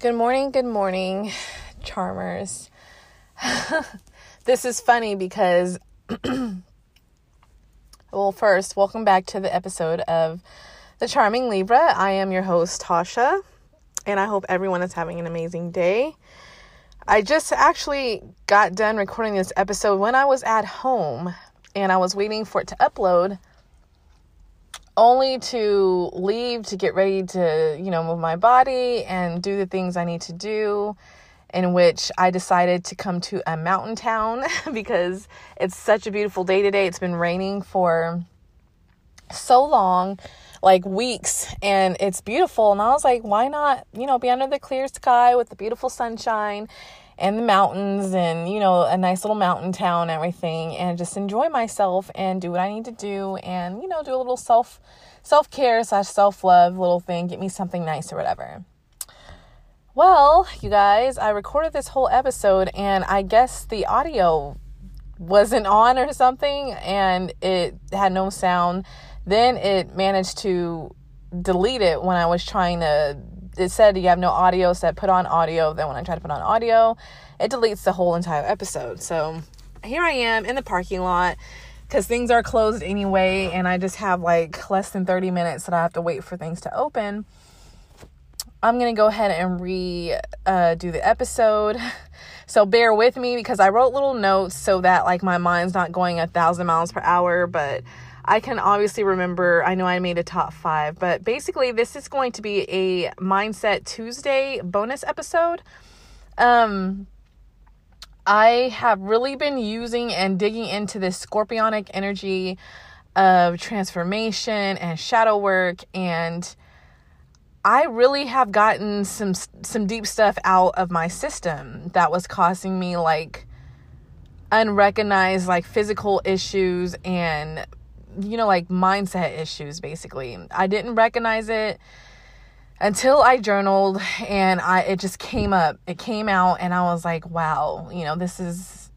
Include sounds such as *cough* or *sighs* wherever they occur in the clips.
Good morning, good morning, charmers. *laughs* this is funny because, *clears throat* well, first, welcome back to the episode of The Charming Libra. I am your host, Tasha, and I hope everyone is having an amazing day. I just actually got done recording this episode when I was at home and I was waiting for it to upload only to leave to get ready to, you know, move my body and do the things I need to do. In which I decided to come to a mountain town *laughs* because it's such a beautiful day today. It's been raining for so long, like weeks, and it's beautiful. And I was like, why not, you know, be under the clear sky with the beautiful sunshine and the mountains and you know a nice little mountain town and everything and just enjoy myself and do what i need to do and you know do a little self self-care slash self-love little thing get me something nice or whatever. Well you guys i recorded this whole episode and i guess the audio wasn't on or something and it had no sound. Then it managed to delete it when i was trying to it said you have no audio, said put on audio. Then when I try to put on audio, it deletes the whole entire episode. So here I am in the parking lot because things are closed anyway, and I just have like less than 30 minutes that I have to wait for things to open. I'm gonna go ahead and re uh, do the episode. *laughs* So bear with me because I wrote little notes so that like my mind's not going a thousand miles per hour, but I can obviously remember, I know I made a top five, but basically, this is going to be a Mindset Tuesday bonus episode. Um, I have really been using and digging into this scorpionic energy of transformation and shadow work and I really have gotten some some deep stuff out of my system that was causing me like unrecognized like physical issues and you know, like mindset issues basically. I didn't recognize it until I journaled and I it just came up. It came out and I was like, wow, you know, this is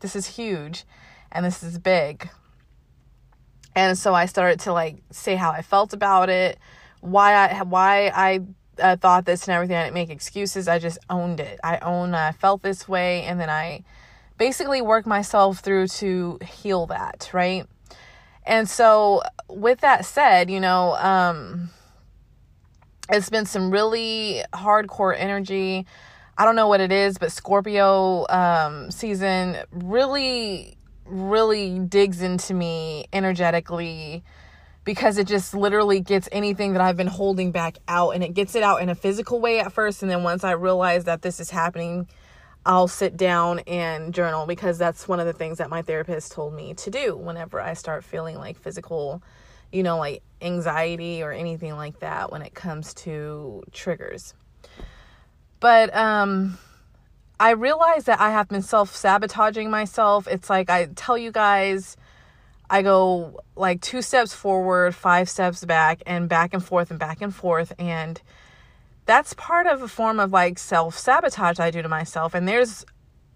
this is huge and this is big. And so I started to like say how I felt about it, why I why I uh, thought this and everything. I didn't make excuses. I just owned it. I own I felt this way and then I basically worked myself through to heal that, right? And so, with that said, you know, um, it's been some really hardcore energy. I don't know what it is, but Scorpio um, season really, really digs into me energetically because it just literally gets anything that I've been holding back out and it gets it out in a physical way at first. And then once I realize that this is happening, I'll sit down and journal because that's one of the things that my therapist told me to do whenever I start feeling like physical, you know, like anxiety or anything like that when it comes to triggers. But um I realize that I have been self-sabotaging myself. It's like I tell you guys I go like two steps forward, five steps back and back and forth and back and forth and that's part of a form of like self sabotage I do to myself. And there's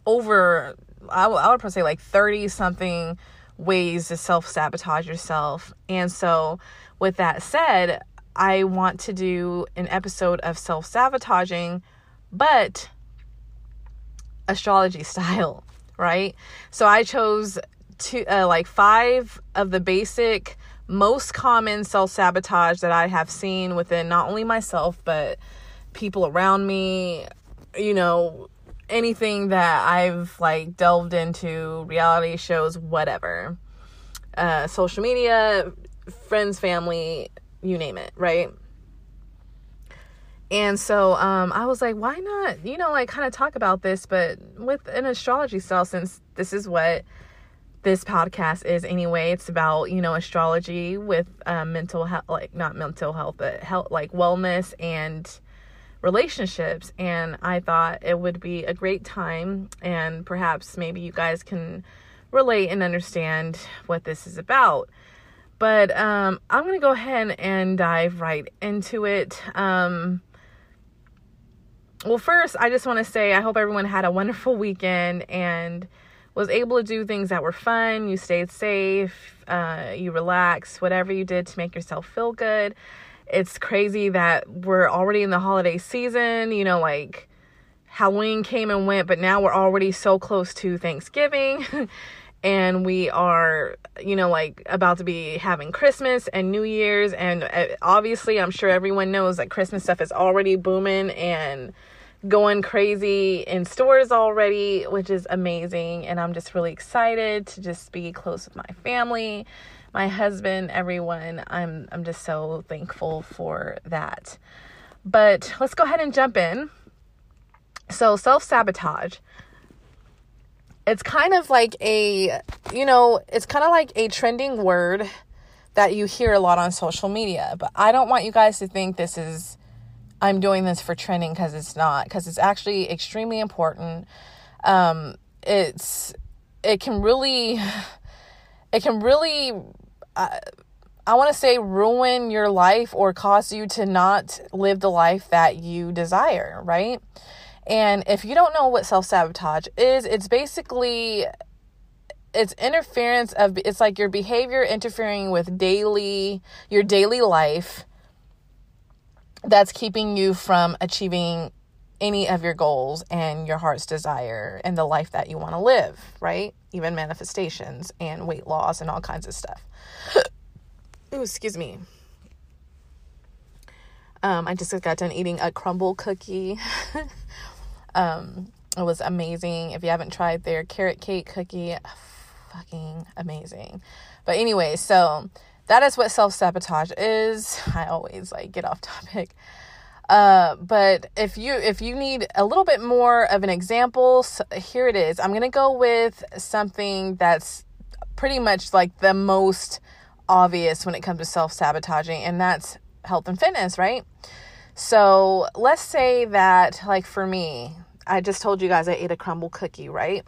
over, I, would probably say like 30 something ways to self sabotage yourself. And so, with that said, I want to do an episode of self sabotaging, but astrology *laughs* style, right? So I chose to uh, like five of the basic most common self sabotage that I have seen within not only myself, but people around me, you know, anything that I've like delved into, reality shows, whatever. Uh, social media, friends, family, you name it, right? And so um, I was like, why not, you know, like kind of talk about this, but with an astrology style, since this is what this podcast is anyway. It's about, you know, astrology with uh, mental health, like not mental health, but health, like wellness and relationships. And I thought it would be a great time, and perhaps maybe you guys can relate and understand what this is about. But um, I'm going to go ahead and dive right into it. Um, well, first, I just want to say I hope everyone had a wonderful weekend and was able to do things that were fun. You stayed safe, uh, you relaxed, whatever you did to make yourself feel good It's crazy that we're already in the holiday season, you know, like Halloween came and went, but now we're already so close to Thanksgiving. *laughs* and we are, you know, like about to be having Christmas and New Year's. And uh, obviously, I'm sure everyone knows that Christmas stuff is already booming and going crazy in stores already, which is amazing. And I'm just really excited to just be close with my family, my husband, everyone. I'm I'm just so thankful for that. But let's go ahead and jump in. So, self-sabotage. It's kind of like a, you know, it's kind of like a trending word that you hear a lot on social media, but I don't want you guys to think this is I'm doing this for trending because it's not, because it's actually extremely important. Um, it's, it can really, it can really, uh, I want to say ruin your life or cause you to not live the life that you desire, right? And if you don't know what self sabotage is, it's basically it's interference of it's like your behavior interfering with daily your daily life that's keeping you from achieving any of your goals and your heart's desire and the life that you want to live, right? Even manifestations and weight loss and all kinds of stuff. *coughs* Ooh, excuse me. Um, I just got done eating a Crumbl cookie. *laughs* um, it was amazing. If you haven't tried their carrot cake cookie, fucking amazing. But anyway, so that is what self sabotage is. *laughs* I always like get off topic. Uh, but if you if you need a little bit more of an example, so here it is. I'm gonna go with something that's pretty much like the most obvious when it comes to self sabotaging, and that's health and fitness, right? So let's say that, like for me, I just told you guys I ate a Crumbl cookie, right?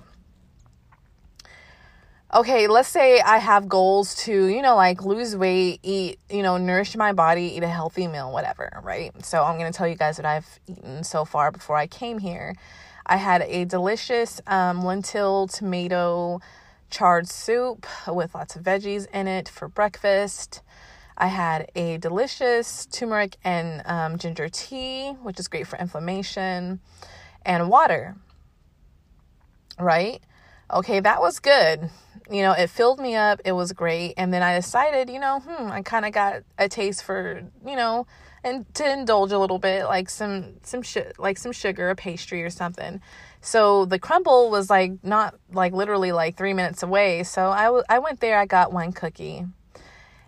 Okay, let's say I have goals to, you know, like lose weight, eat, you know, nourish my body, eat a healthy meal, whatever, right? So I'm going to tell you guys what I've eaten so far before I came here. I had a delicious um, lentil tomato charred soup with lots of veggies in it for breakfast. I had a delicious turmeric and um, ginger tea, which is great for inflammation, and water. Right? Okay, that was good you know, it filled me up. It was great. And then I decided, you know, hmm, I kind of got a taste for, you know, and to indulge a little bit, like some some shit, like some sugar, a pastry or something. So the Crumbl was like not like literally like three minutes away. So I, w- I went there. I got one cookie,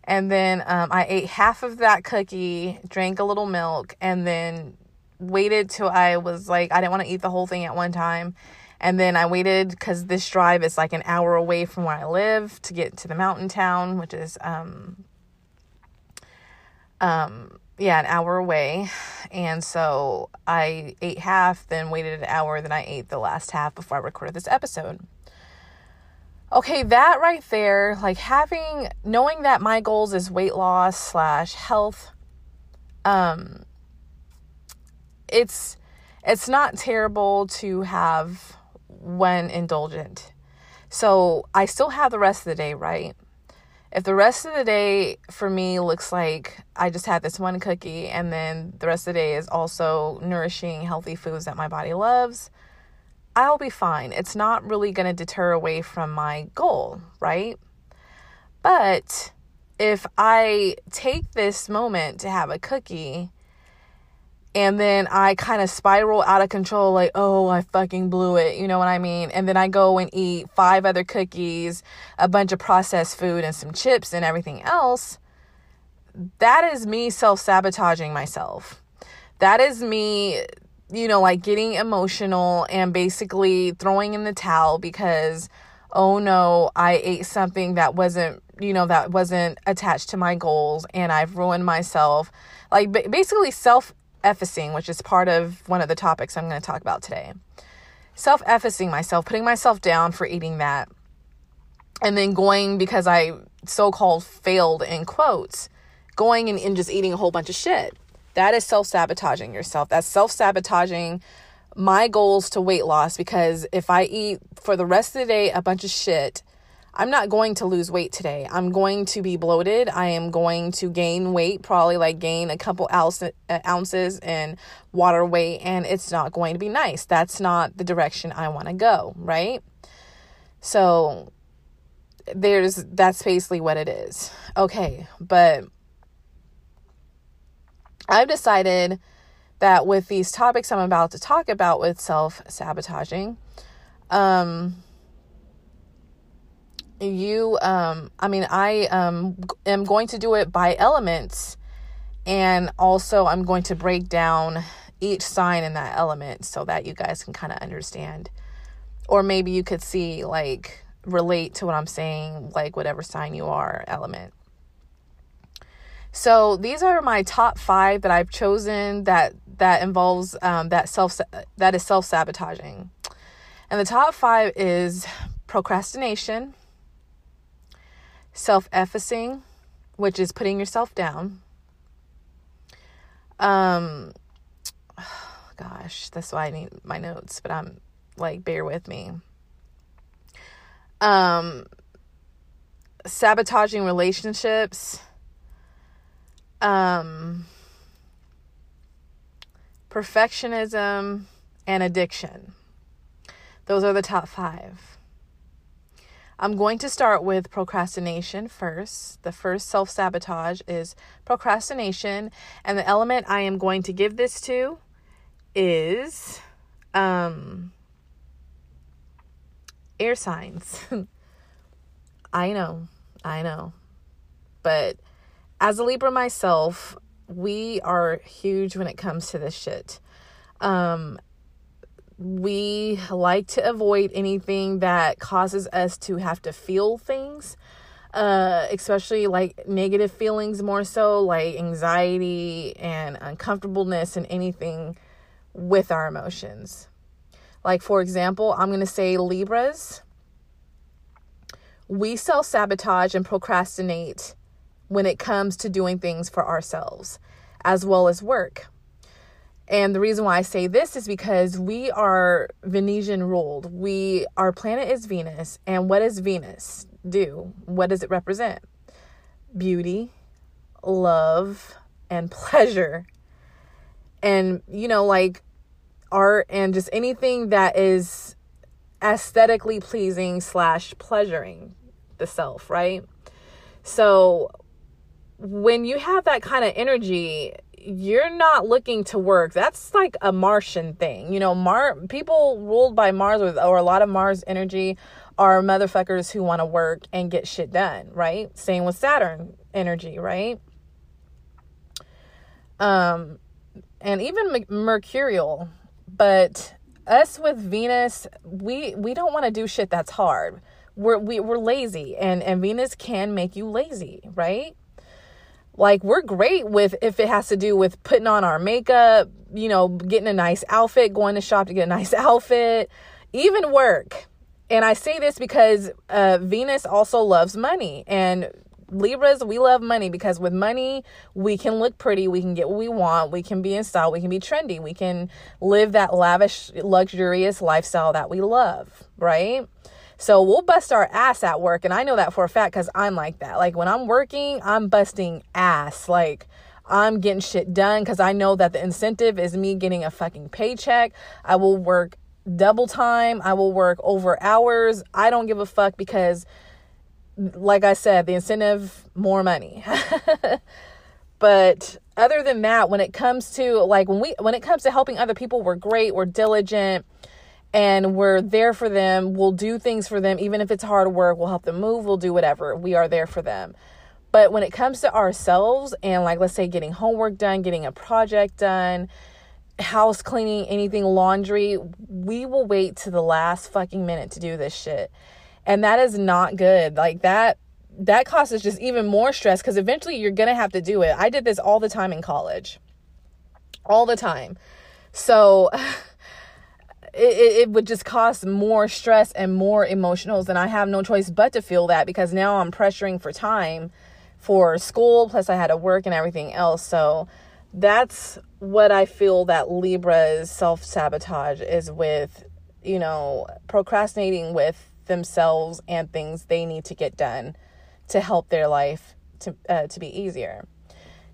and then um, I ate half of that cookie, drank a little milk, and then waited till I was like I didn't want to eat the whole thing at one time and then I waited because this drive is like an hour away from where I live to get to the mountain town, which is, um, um, yeah, an hour away. And so I ate half, then waited an hour, then I ate the last half before I recorded this episode. Okay, that right there, like having, knowing that my goals is weight loss slash health, um, it's, it's not terrible to have when indulgent. So I still have the rest of the day, right? If the rest of the day for me looks like I just had this one cookie and then the rest of the day is also nourishing healthy foods that my body loves, I'll be fine. It's not really going to deter away from my goal, right? But if I take this moment to have a cookie and then I kind of spiral out of control, like, oh, I fucking blew it. You know what I mean? And then I go and eat five other cookies, a bunch of processed food, and some chips and everything else. That is me self sabotaging myself. That is me, you know, like getting emotional and basically throwing in the towel because, oh no, I ate something that wasn't, you know, that wasn't attached to my goals and I've ruined myself. Like basically self effacing, which is part of one of the topics I'm going to talk about today. Self effacing myself, putting myself down for eating that, and then going because I so called failed in quotes, going and, and just eating a whole bunch of shit. That is self sabotaging yourself. That's self sabotaging my goals to weight loss because if I eat for the rest of the day a bunch of shit, I'm not going to lose weight today. I'm going to be bloated. I am going to gain weight, probably like gain a couple uh, ounces in water weight, and it's not going to be nice. That's not the direction I want to go, right? So there's that's basically what it is. Okay, but I've decided that with these topics I'm about to talk about with self sabotaging, um, you um i mean i um am going to do it by elements and also i'm going to break down each sign in that element so that you guys can kind of understand. Or maybe you could see like relate to what i'm saying like whatever sign you are element. So these are my top five that i've chosen that that involves um, that self that is self-sabotaging. And the top five is procrastination self effacing, which is putting yourself down. Um, *sighs* gosh, that's why I need my notes, but I'm like, bear with me. Um, sabotaging relationships. Um, perfectionism and addiction. Those are the top five. I'm going to start with procrastination first. The first self sabotage is procrastination, and the element I am going to give this to is um, air signs. *laughs* I know, I know. But as a Libra myself, we are huge when it comes to this shit. Um, we like to avoid anything that causes us to have to feel things uh especially like negative feelings more so like anxiety and uncomfortableness and anything with our emotions. Like for example i'm going to say libras. We self-sabotage and procrastinate when it comes to doing things for ourselves as well as work and the reason why I say this is because we are Venusian ruled. We our planet is Venus, and what does Venus do? What does it represent? Beauty, love, and *laughs* pleasure. And you know, like art and just anything that is aesthetically pleasing slash pleasuring the self, right? So when you have that kind of energy, you're not looking to work. That's like a Martian thing. You know, Mar people ruled by Mars with or a lot of Mars energy are motherfuckers who want to work and get shit done, right? Same with Saturn energy, right? Um and even mercurial, but us with Venus, we we don't want to do shit that's hard. We're we, we're lazy and and Venus can make you lazy, right? Like we're great with if it has to do with putting on our makeup, you know, getting a nice outfit, going to shop to get a nice *laughs* outfit, even work. And I say this because uh, Venus also loves money and Libras, we love money because with money, we can look pretty, we can get what we want, we can be in style, we can be trendy, we can live that lavish, luxurious lifestyle that we love, right? So we'll bust our ass at work. And I know that for a fact because I'm like that. Like when I'm working, I'm busting ass. Like I'm getting shit done because I know that the incentive is me getting a fucking paycheck. I will work double time, I will work over hours. I don't give a fuck because, like I said, the incentive, more money. *laughs* but other than that when it comes to like when we when it comes to helping other people we're great we're diligent and we're there for them. We'll do things for them, even if it's hard work. We'll help them move. We'll do whatever. We are there for them. But when it comes to ourselves and, like, let's say getting homework done, getting a project done, house cleaning, anything, laundry, we will wait to the last fucking minute to do this shit. And that is not good. Like, that. That causes just even more stress because eventually you're gonna have to do it. I did this all the time in college, all the time. So *laughs* it, it would just cause more stress and more emotionals and i have no choice but to feel that because now i'm pressuring for time for school plus i had to work and everything else so that's what i feel that libra's self-sabotage is with you know procrastinating with themselves and things they need to get done to help their life to uh, to be easier.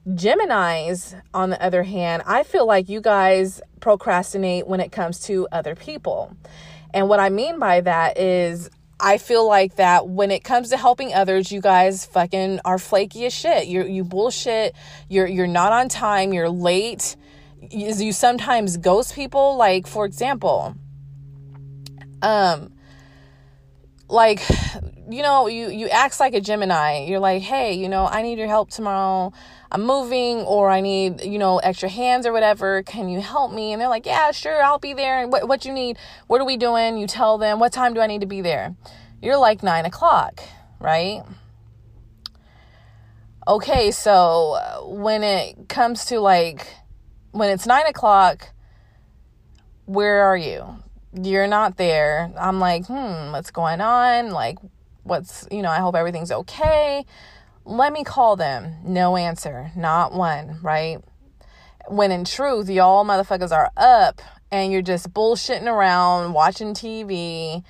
Geminis, on the other hand, I feel like you guys procrastinate when it comes to other people. And what I mean by that is I feel like that when it comes to helping others, you guys fucking are flaky as shit. You you bullshit. You're you're not on time. You're late. You, you sometimes ghost people. Like for example, um, like you know you you act like a Gemini. You're like, hey, you know, I need your help tomorrow. I'm moving or I need, you know, extra hands or whatever. Can you help me? And they're like, yeah, sure, I'll be there. And what, what you need? What are we doing? You tell them, what time do I need to be there? You're like nine o'clock, right? Okay, so uh, when it comes to like, when it's nine o'clock, where are you? You're not there. I'm like, hmm, what's going on? Like, what's, you know, I hope everything's okay let me call them. No answer. Not one, right? When in truth, y'all motherfuckers are up and you're just bullshitting around, watching TV,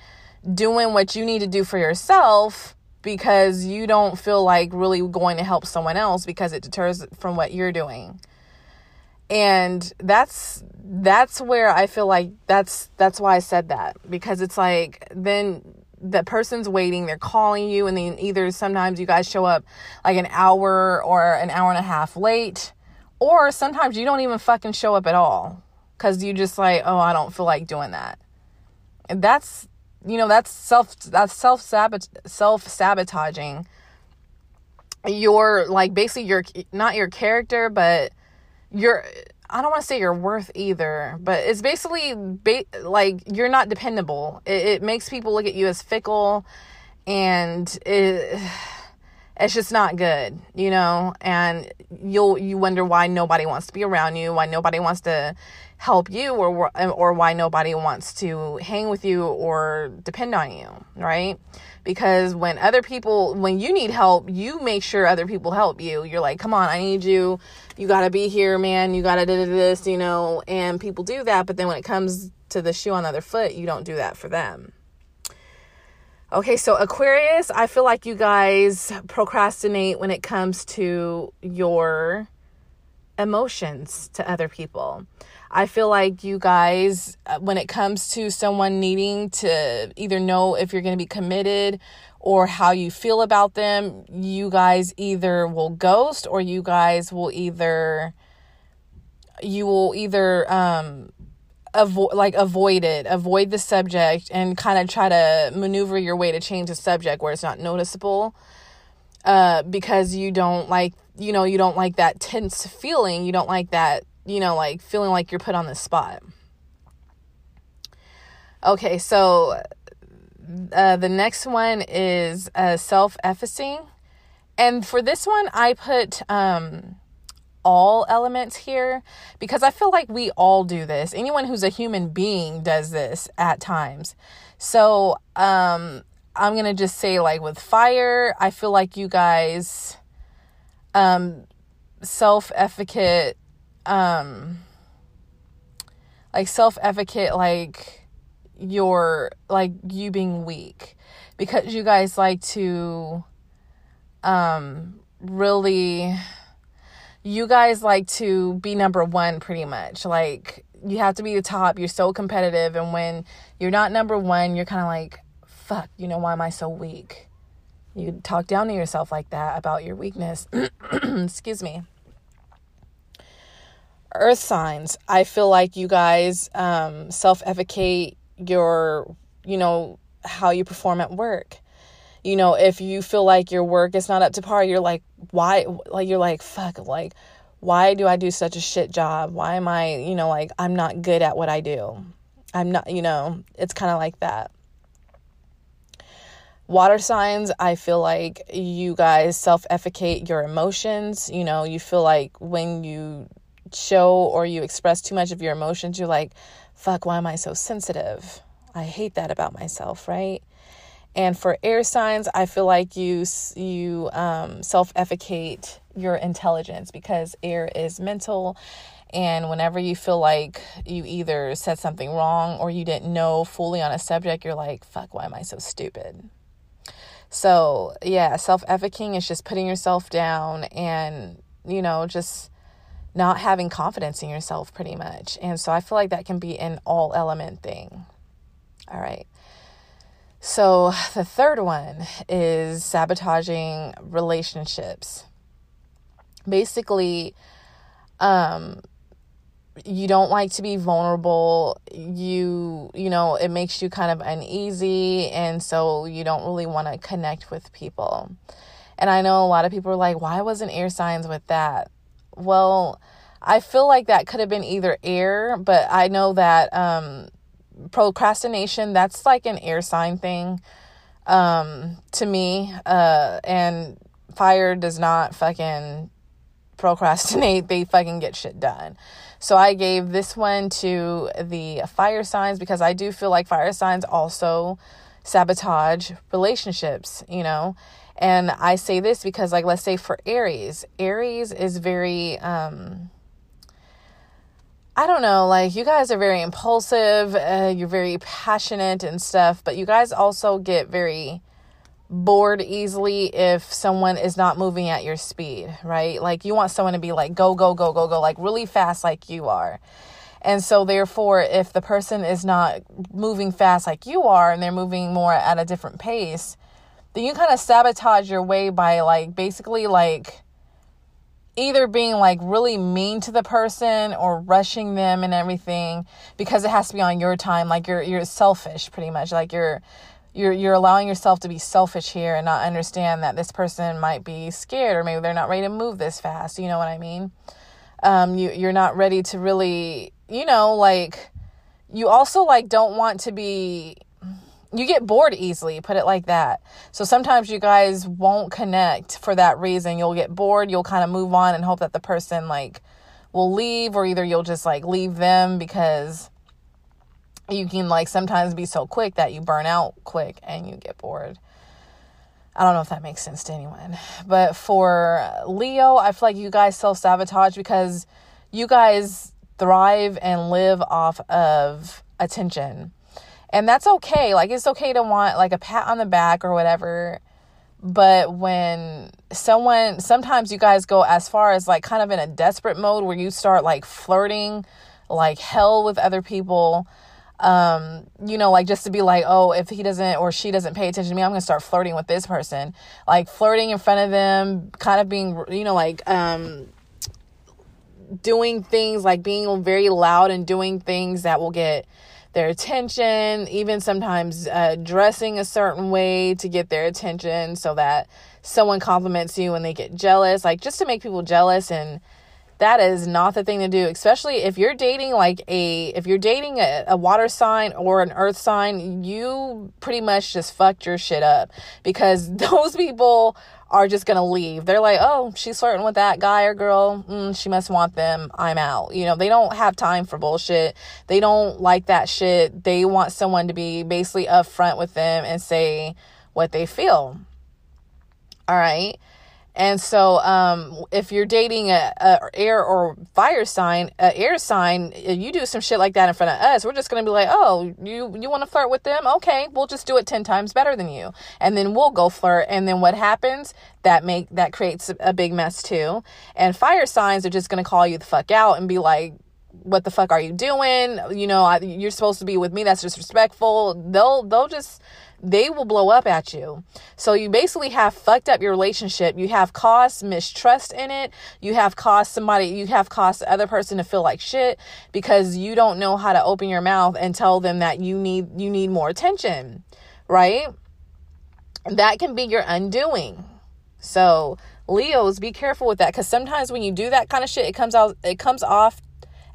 doing what you need to do for yourself because you don't feel like really going to help someone else because it deters from what you're doing. And that's that's where I feel like that's that's why I said that because it's like then the person's waiting, they're calling you, and then either sometimes you guys show up like an hour or an hour and a half late, or sometimes you don't even fucking show up at all because you just like, oh, I don't feel like doing that. And that's, you know, that's self, that's self self sabotaging. Your like basically your not your character, but your I don't want to say your worth either, but it's basically ba- like you're not dependable. It, it, makes people look at you as fickle, and it, *sighs* it's just not good, you know. And you'll you wonder why nobody wants to be around you, why nobody wants to help you, or or why nobody wants to hang with you or depend on you, right? Because when other people when you need help you make sure other people help you. You're like come on i need you. You got to be here man. You got to do this you know and people do that but then when it comes to the shoe on the other foot you don't do that for them. Okay so aquarius i feel like you guys procrastinate when it comes to your emotions to other people I feel like you guys, uh, when it comes to someone needing to either know if you're going to be committed or how you feel about them, you guys either will ghost or you guys will either, you will either, um, avoid like avoid it avoid the subject and kind of try to maneuver your way to change the subject where it's not noticeable uh because you don't like you know you don't like that tense feeling you don't like that you know, like feeling like you're put on the spot. Okay, so uh, the next one is uh, self effacing. And for this one, I put um, all elements here because I feel like we all do this. Anyone who's a human being does this at times. So um, I'm going to just say, like, with fire, I feel like you guys um, self efficate um like self-advocate like your like you being weak. Because you guys like to um really you guys like to be number 1 pretty much. Like you have to be the top. You're so competitive. And when you're not number 1 you're kind of like fuck you know why am I so weak? You talk down to yourself like that about your weakness. *clears throat* Excuse me earth signs i feel like you guys um, self-advocate your you know how you perform at work. You know if you feel like your work is not up to par you're like why like you're like fuck like why do i do such a shit job? Why am i you know like i'm not good at what i do? I'm not you know it's kind of like that. Water signs i feel like you guys self-effacate your emotions. You know you feel like when you show or you express too much of your emotions, you're like, fuck, why am I so sensitive? I hate that about myself, right? And for air signs, I feel like you you um, self-effacate your intelligence because air is mental And whenever you feel like you either said something wrong or you didn't know fully on a subject, you're like, fuck, why am I so stupid? So, yeah, self efficating is just putting yourself down and, you know, just not having confidence in yourself pretty much. And so I feel like that can be an all element thing. All right. So the third one is sabotaging relationships. Basically, um, you don't like to be vulnerable you you know it makes you kind of uneasy and so you don't really want to connect with people and i know a lot of people are like why wasn't air signs with that well i feel like that could have been either air but i know that um procrastination that's like an air sign thing um to me uh and fire does not fucking procrastinate *laughs* they fucking get shit done so I gave this one to the fire signs because I do feel like fire signs also sabotage relationships, you know. And I say this because like let's say for Aries, Aries is very um I don't know, like you guys are very impulsive, uh, you're very passionate and stuff, but you guys also get very bored easily if someone is not moving at your speed, right? Like you want someone to be like go go go go go like really fast like you are. And so therefore if the person is not moving fast like you are and they're moving more at a different pace, then you kind of sabotage your way by like basically like either being like really mean to the person or rushing them and everything because it has to be on your time like you're you're selfish pretty much like you're you're you're allowing yourself to be selfish here and not understand that this person might be scared or maybe they're not ready to move this fast you know what i mean? Um you you're not ready to really you know like you also like don't want to be you get bored easily put it like that so sometimes you guys won't connect for that reason you'll get bored you'll kind of move on and hope that the person like will leave or either you'll just like leave them because you can like sometimes be so quick that you burn out quick and you get bored. I don't know if that makes sense to anyone. But for Leo, I feel like you guys self sabotage because you guys thrive and live off of attention. And that's okay. Like, it's okay to want like a pat on the back or whatever. But when someone, sometimes you guys go as far as like kind of in a desperate mode where you start like flirting like hell with other people um you know like just to be like oh if he doesn't or she doesn't pay attention to me i'm gonna start flirting with this person like flirting in front of them kind of being you know like um doing things like being very loud and doing things that will get their attention even sometimes uh, dressing a certain way to get their attention so that someone compliments you and they get jealous like just to make people jealous and that is not the thing to do, especially if you're dating like a if you're dating a, a water sign or an earth sign, you pretty much just fucked your shit up because *laughs* those people are just gonna leave. They're like, oh, she's flirting with that guy or girl. Mm, she must want them. I'm out. You know, they don't have time for bullshit. They don't like that shit. They want someone to be basically upfront with them and say what they feel. All right. And so, um, if you're dating a, a, air or fire sign, a air sign, you do some shit like that in front of us, we're just gonna be like, oh, you you want to flirt with them? Okay, we'll just do it ten times better than you, and then we'll go flirt. And then what happens? That make that creates a big mess too. And fire signs are just gonna call you the fuck out and be like, what the fuck are you doing? You know, I, you're supposed to be with me. That's disrespectful. They'll they'll just they will blow up at you. So you basically have fucked up your relationship. You have caused mistrust in it. You have caused somebody, you have caused the other person to feel like shit because you don't know how to open your mouth and tell them that you need you need more attention, right? That can be your undoing. So, Leos, be careful with that cuz sometimes when you do that kind of shit, it comes out it comes off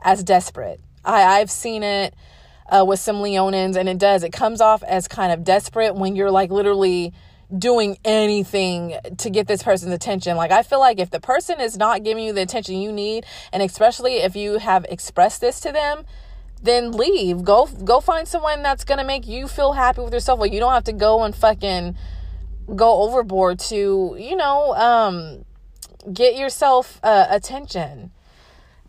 as desperate. I I've seen it uh, with some Leonins, and it does. It comes off as kind of desperate when you're like literally doing anything to get this person's attention. Like, I feel like if the person is not giving you the attention you need, and especially if you have expressed this to them, then leave. Go go find someone that's gonna make you feel happy with yourself. Like you don't have to go and fucking go overboard to, you know, um, get yourself uh, attention.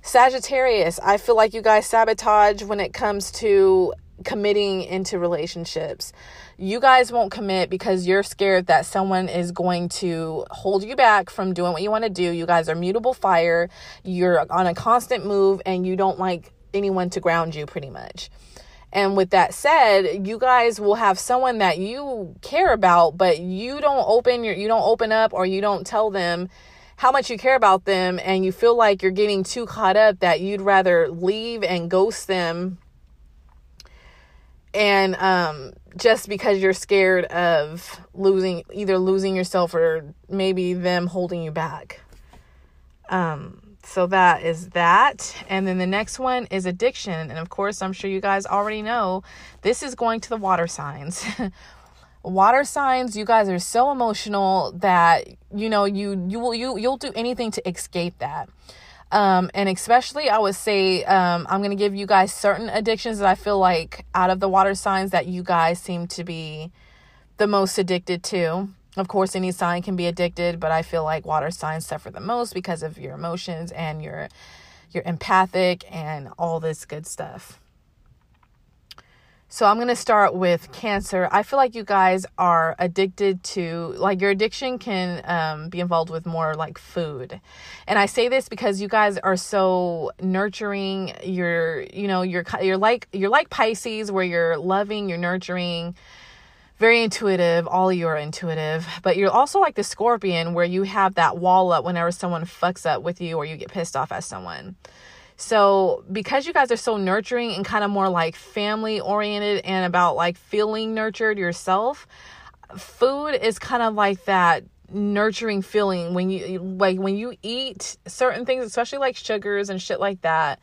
Sagittarius, I feel like you guys sabotage when it comes to committing into relationships. You guys won't commit because you're scared that someone is going to hold you back from doing what you want to do. You guys are mutable fire. You're on a constant move and you don't like anyone to ground you pretty much. And with that said, you guys will have someone that you care about, but you don't open your you don't open up or you don't tell them how much you care about them and you feel like you're getting too caught up that you'd rather leave and ghost them and um, just because you're scared of losing either losing yourself or maybe them holding you back. Um, so that is that. And then the next one is addiction. And of course i'm sure you guys already know this is going to the water signs *laughs* water signs you guys are so emotional that you know you you will you you'll do anything to escape that um, and especially, I would say, um, I'm to give you guys certain addictions that I feel like out of the water signs that you guys seem to be the most addicted to. Of course, any sign can be addicted, but I feel like water signs suffer the most because of your emotions and your you're empathic and all this good stuff. So I'm going to start with cancer. I feel like you guys are addicted to like your addiction can um, be involved with more like food. And I say this because you guys are so nurturing. You're, you know, you're you're like you're like Pisces where you're loving, you're nurturing, very intuitive. All you are intuitive, but you're also like the Scorpion where you have that wall up whenever someone fucks up with you or you get pissed off at someone. So, because you guys are so nurturing and kind of more like family oriented and about like feeling nurtured yourself, food is kind of like that nurturing feeling when you like when you eat certain things, especially like sugars and shit like that.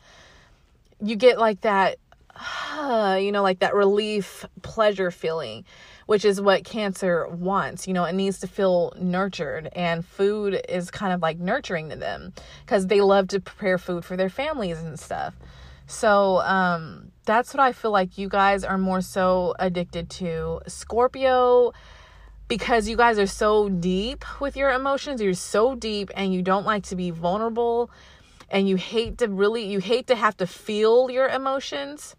You get like that, *sighs* you know, like that relief, pleasure feeling which is what cancer wants. You know, it needs to feel nurtured, and food is kind of like nurturing to them because they love to prepare food for their families and stuff. So, um, that's what I feel like you guys are more so addicted to. Scorpio, because you guys are so deep with your emotions, you're so deep and you don't like to be vulnerable and you hate to really, you hate to have to feel your emotions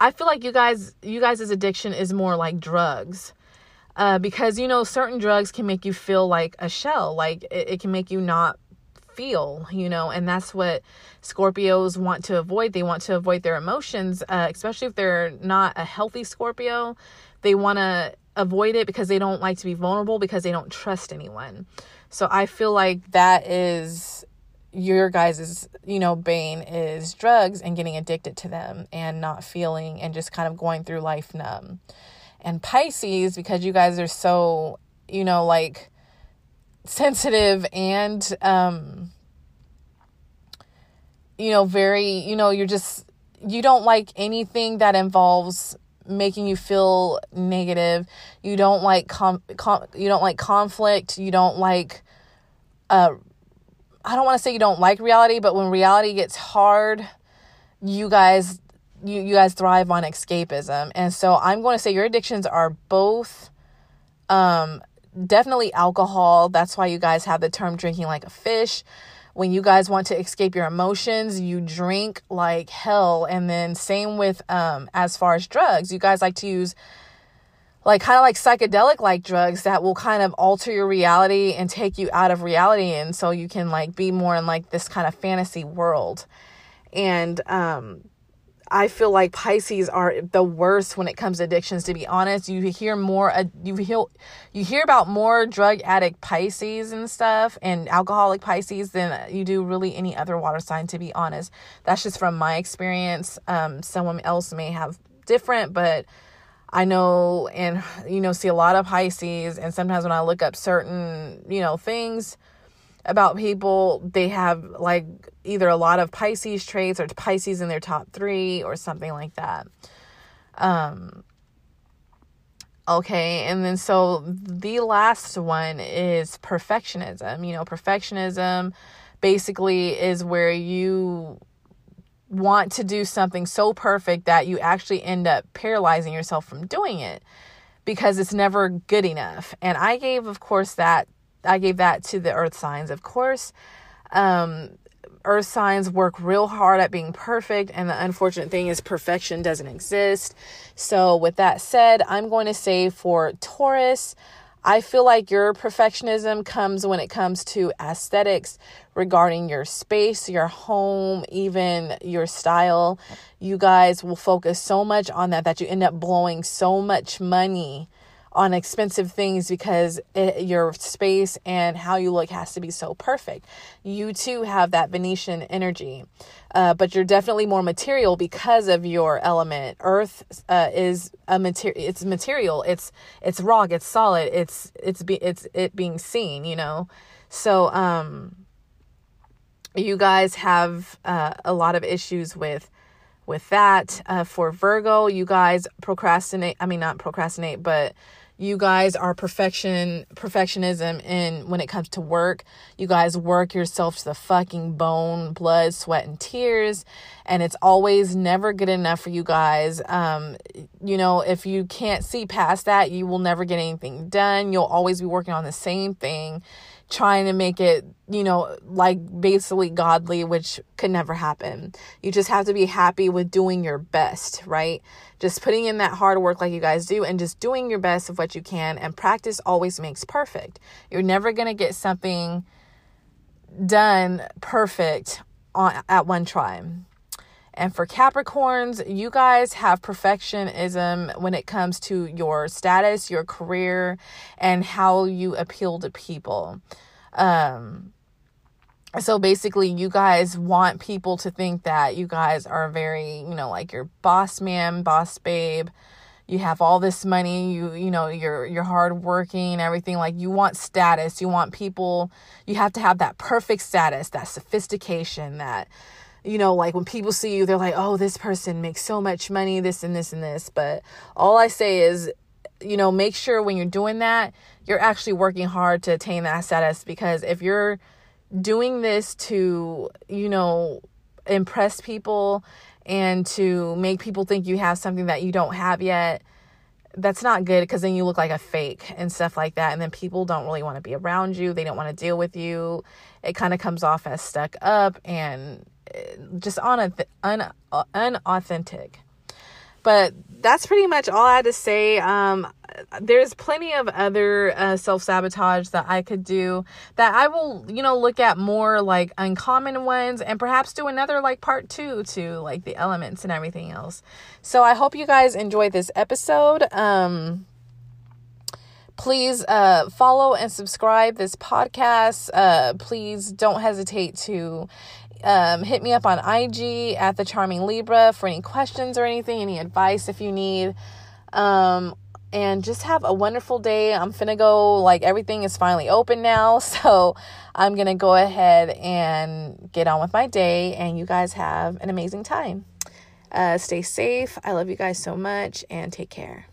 I feel like you guys you guys' addiction is more like drugs. Uh, because you know certain drugs can make you feel like a shell like it, it can make you not feel you know and that's what scorpios want to avoid they want to avoid their emotions uh, especially if they're not a healthy scorpio they want to avoid it because they don't like to be vulnerable because they don't trust anyone so i feel like that is your guys's you know bane is drugs and getting addicted to them and not feeling and just kind of going through life numb. And pisces because you guys are so you know like sensitive and um you know very you know you're just you don't like anything that involves making you feel negative. You don't like com, com you don't like conflict. You don't like uh I don't want to say you don't like reality, but when reality gets hard, you guys you you guys thrive on escapism. And so I'm going to say your addictions are both um definitely alcohol. That's why you guys have the term drinking like a fish. When you guys want to escape your emotions, you drink like hell. And then same with um as far as drugs. You guys like to use like kind of like psychedelic like drugs that will kind of alter your reality and take you out of reality and so you can like be more in like this kind of fantasy world and um I feel like Pisces are the worst when it comes to addictions. To be honest, you hear more, uh, you hear, you hear about more drug addict Pisces and stuff, and alcoholic Pisces than you do really any other water sign. To be honest, that's just from my experience. Um, someone else may have different, but I know and you know see a lot of Pisces and sometimes when I look up certain, you know, things about people, they have like either a lot of Pisces traits or Pisces in their top 3 or something like that. Um okay, and then so the last one is perfectionism. You know, perfectionism basically is where you want to do something so perfect that you actually end up paralyzing yourself from doing it because it's never good enough. And I gave, of course, that I gave that to the earth signs, of course. Um, earth signs work real hard at being perfect, and the unfortunate thing is perfection doesn't exist. So, with that said, I'm going to say for Taurus, I feel like your perfectionism comes when it comes to aesthetics regarding your space, your home, even your style. You guys will focus so much on that that you end up blowing so much money on expensive things because it, your space and how you look has to be so perfect. You too have that Venusian energy, uh, but you're definitely more material because of your element. Earth uh, is a material. It's material. It's it's rock. It's solid. It's it's be it's it being seen. You know, so um, you guys have uh, a lot of issues with with that. Uh, for Virgo, you guys procrastinate. I mean, not procrastinate, but you guys are perfection perfectionism in when it comes to work. You guys work yourself to the fucking bone blood sweat and tears and it's always never good enough for you guys. Um you know if you can't see past that you will never get anything done. You'll always be working on the same thing trying to make it, you know, like basically godly, which could never happen. You just have to be happy with doing your best, right? Just putting in that hard work like you guys do and just doing your best of what you can. And practice always makes perfect. You're never going to get something done perfect on, at one try. And for Capricorns, you guys have perfectionism when it comes to your status, your career, and how you appeal to people. Um, so basically, you guys want people to think that you guys are very, you know, like your boss man, boss babe. You have all this money, you you know, you're you're hardworking, everything. Like you want status, you want people. You have to have that perfect status, that sophistication, that you know, like when people see you, they're like, oh, this person makes so much money, this and this and this. But all I say is, you know, make sure when you're doing that, you're actually working hard to attain that status because if you're doing this to, you know, impress people and to make people think you have something that you don't have yet, that's not good because then you look like a fake and stuff like that. And then people don't really want to be around you, they don't want to deal with you. It kind of comes off as stuck up and just un, un, unauthentic. But that's pretty much all I had to say. Um, there's plenty of other uh, self sabotage that I could do that I will, you know, look at more like uncommon ones and perhaps do another like part two to like the elements and everything else. So I hope you guys enjoyed this episode. Um, please uh, follow and subscribe this podcast. Uh, please don't hesitate to um, hit me up on IG at the Charming Libra for any questions or anything, any advice if you need. Um, and just have a wonderful day. I'm finna go, like, everything is finally open now. *laughs* So I'm gonna go ahead and get on with my day. And you guys have an amazing time. Uh, stay safe. I love you guys so much and take care.